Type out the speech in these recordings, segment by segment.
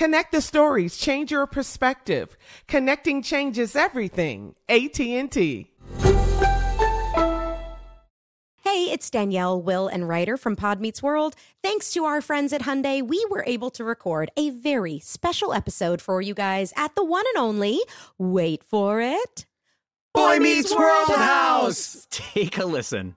Connect the stories, change your perspective. Connecting changes everything. AT&T. Hey, it's Danielle, Will, and Ryder from Pod Meets World. Thanks to our friends at Hyundai, we were able to record a very special episode for you guys at the one and only, wait for it, Boy Meets World House. Take a listen.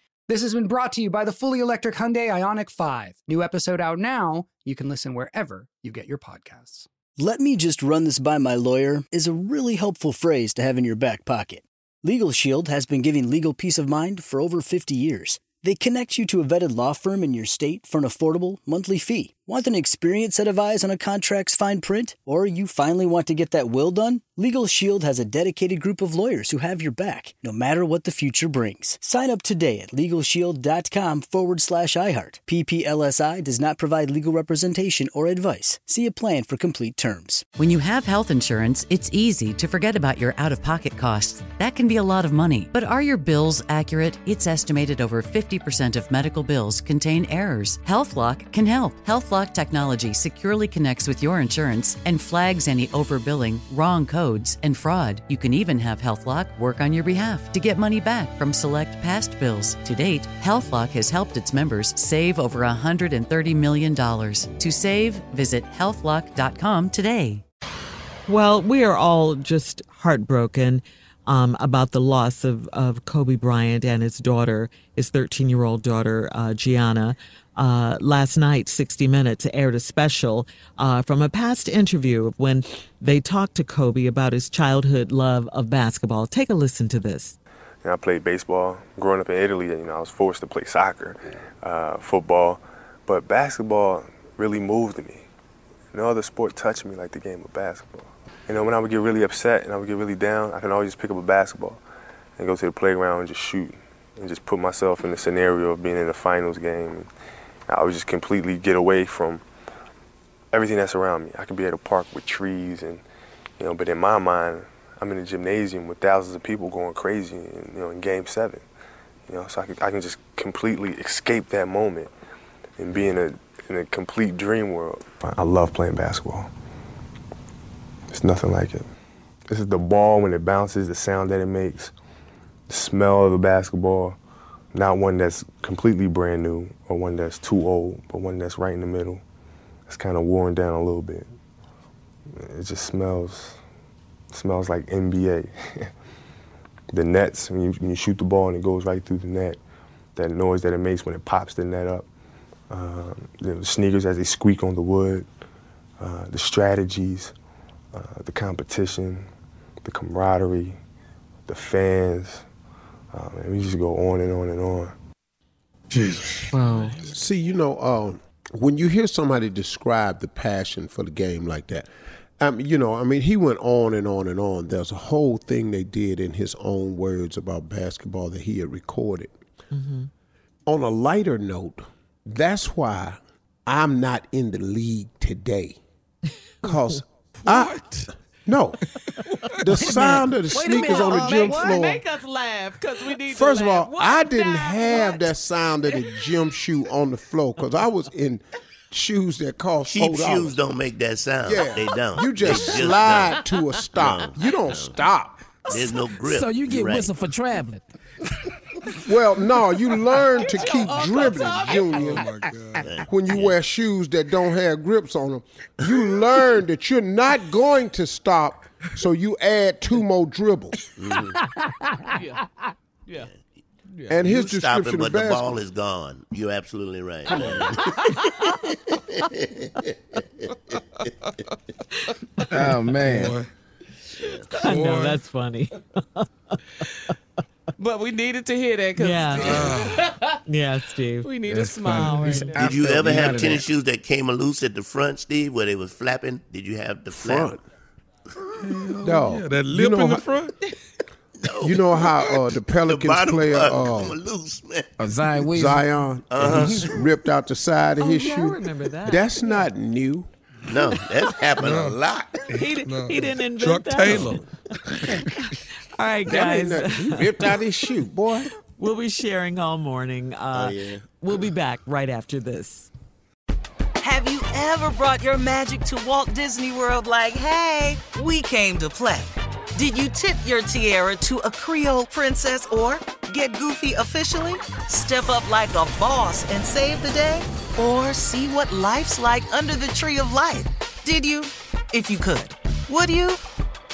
This has been brought to you by the fully electric Hyundai Ioniq 5. New episode out now. You can listen wherever you get your podcasts. Let me just run this by my lawyer is a really helpful phrase to have in your back pocket. Legal Shield has been giving legal peace of mind for over 50 years. They connect you to a vetted law firm in your state for an affordable monthly fee. Want an experienced set of eyes on a contract's fine print? Or you finally want to get that will done? Legal Shield has a dedicated group of lawyers who have your back, no matter what the future brings. Sign up today at LegalShield.com forward slash iHeart. PPLSI does not provide legal representation or advice. See a plan for complete terms. When you have health insurance, it's easy to forget about your out of pocket costs. That can be a lot of money. But are your bills accurate? It's estimated over 50% of medical bills contain errors. HealthLock can help. HealthLock technology securely connects with your insurance and flags any overbilling, wrong codes, and fraud. You can even have HealthLock work on your behalf to get money back from select past bills. To date, HealthLock has helped its members save over $130 million. To save, visit healthlock.com today. Well, we are all just heartbroken um, about the loss of, of Kobe Bryant and his daughter, his 13 year old daughter, uh, Gianna. Uh, last night, 60 Minutes aired a special uh, from a past interview of when they talked to Kobe about his childhood love of basketball. Take a listen to this. You know, I played baseball. Growing up in Italy, you know, I was forced to play soccer, uh, football, but basketball really moved me. No other sport touched me like the game of basketball. You know, when I would get really upset and I would get really down, I could always just pick up a basketball and go to the playground and just shoot and just put myself in the scenario of being in a finals game. I would just completely get away from everything that's around me. I could be at a park with trees and, you know, but in my mind, I'm in a gymnasium with thousands of people going crazy, in, you know, in Game Seven. You know, so I can, I can just completely escape that moment and be in a in a complete dream world. I love playing basketball. It's nothing like it. This is the ball when it bounces, the sound that it makes, the smell of the basketball. Not one that's completely brand new or one that's too old, but one that's right in the middle. It's kind of worn down a little bit. It just smells smells like NBA. the nets, when you, when you shoot the ball and it goes right through the net, that noise that it makes when it pops the net up, uh, the sneakers as they squeak on the wood, uh, the strategies, uh, the competition, the camaraderie, the fans. Uh, and we just go on and on and on. Jesus. Wow. See, you know, uh, when you hear somebody describe the passion for the game like that, um, you know, I mean, he went on and on and on. There's a whole thing they did in his own words about basketball that he had recorded. Mm-hmm. On a lighter note, that's why I'm not in the league today. Cause I No, the sound of the Wait sneakers minute, on the uh, gym make, floor. Make us laugh because we need. First to of all, What I didn't now? have What? that sound of the gym shoe on the floor because I was in shoes that cost Cheap $4. shoes don't make that sound. Yeah, They don't. You just They slide don't. to a stop. No, you don't no. stop. There's no grip. So you get You're right. whistle for traveling. Well, no, you learn to keep dribbling, Junior. Oh, when you wear shoes that don't have grips on them, you learn that you're not going to stop, so you add two more dribbles. Mm-hmm. Yeah. Yeah. And his you stop description it, of but the ball is gone. You're absolutely right. Oh man. I know that's funny. But we needed to hear that because Yeah. yeah, Steve. we need That's a smile. funny. right now. Did you ever have tennis that. shoes that came loose at the front, Steve, where they was flapping? Did you have the flap? front. No, Yeah, that you lip know in the how, front. You know how uh, the The Pelicans bottom player part uh, come loose, man. Uh, Zion Williams. Zion, and he ripped out the side of Oh, his yeah, I shoe. remember that. That's not new. No, that's happened a lot. He, No. he didn't invent Chuck that. Taylor. All right, guys. He ripped out his shoe, boy. We'll be sharing all morning. Uh, Oh, yeah. We'll be back right after this. Have you ever brought your magic to Walt Disney World like, hey, we came to play? Did you tip your tiara to a Creole princess or get goofy officially? Step up like a boss and save the day? Or see what life's like under the tree of life? Did you? If you could. Would you?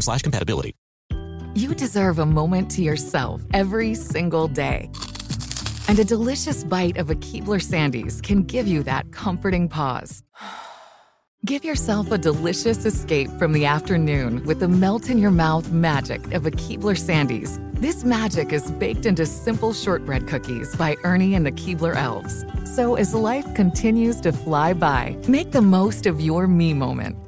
slash compatibility. You deserve a moment to yourself every single day. And a delicious bite of a Keebler Sandies can give you that comforting pause. Give yourself a delicious escape from the afternoon with the melt in your mouth magic of a Keebler Sandies. This magic is baked into simple shortbread cookies by Ernie and the Keebler Elves. So as life continues to fly by, make the most of your me moment.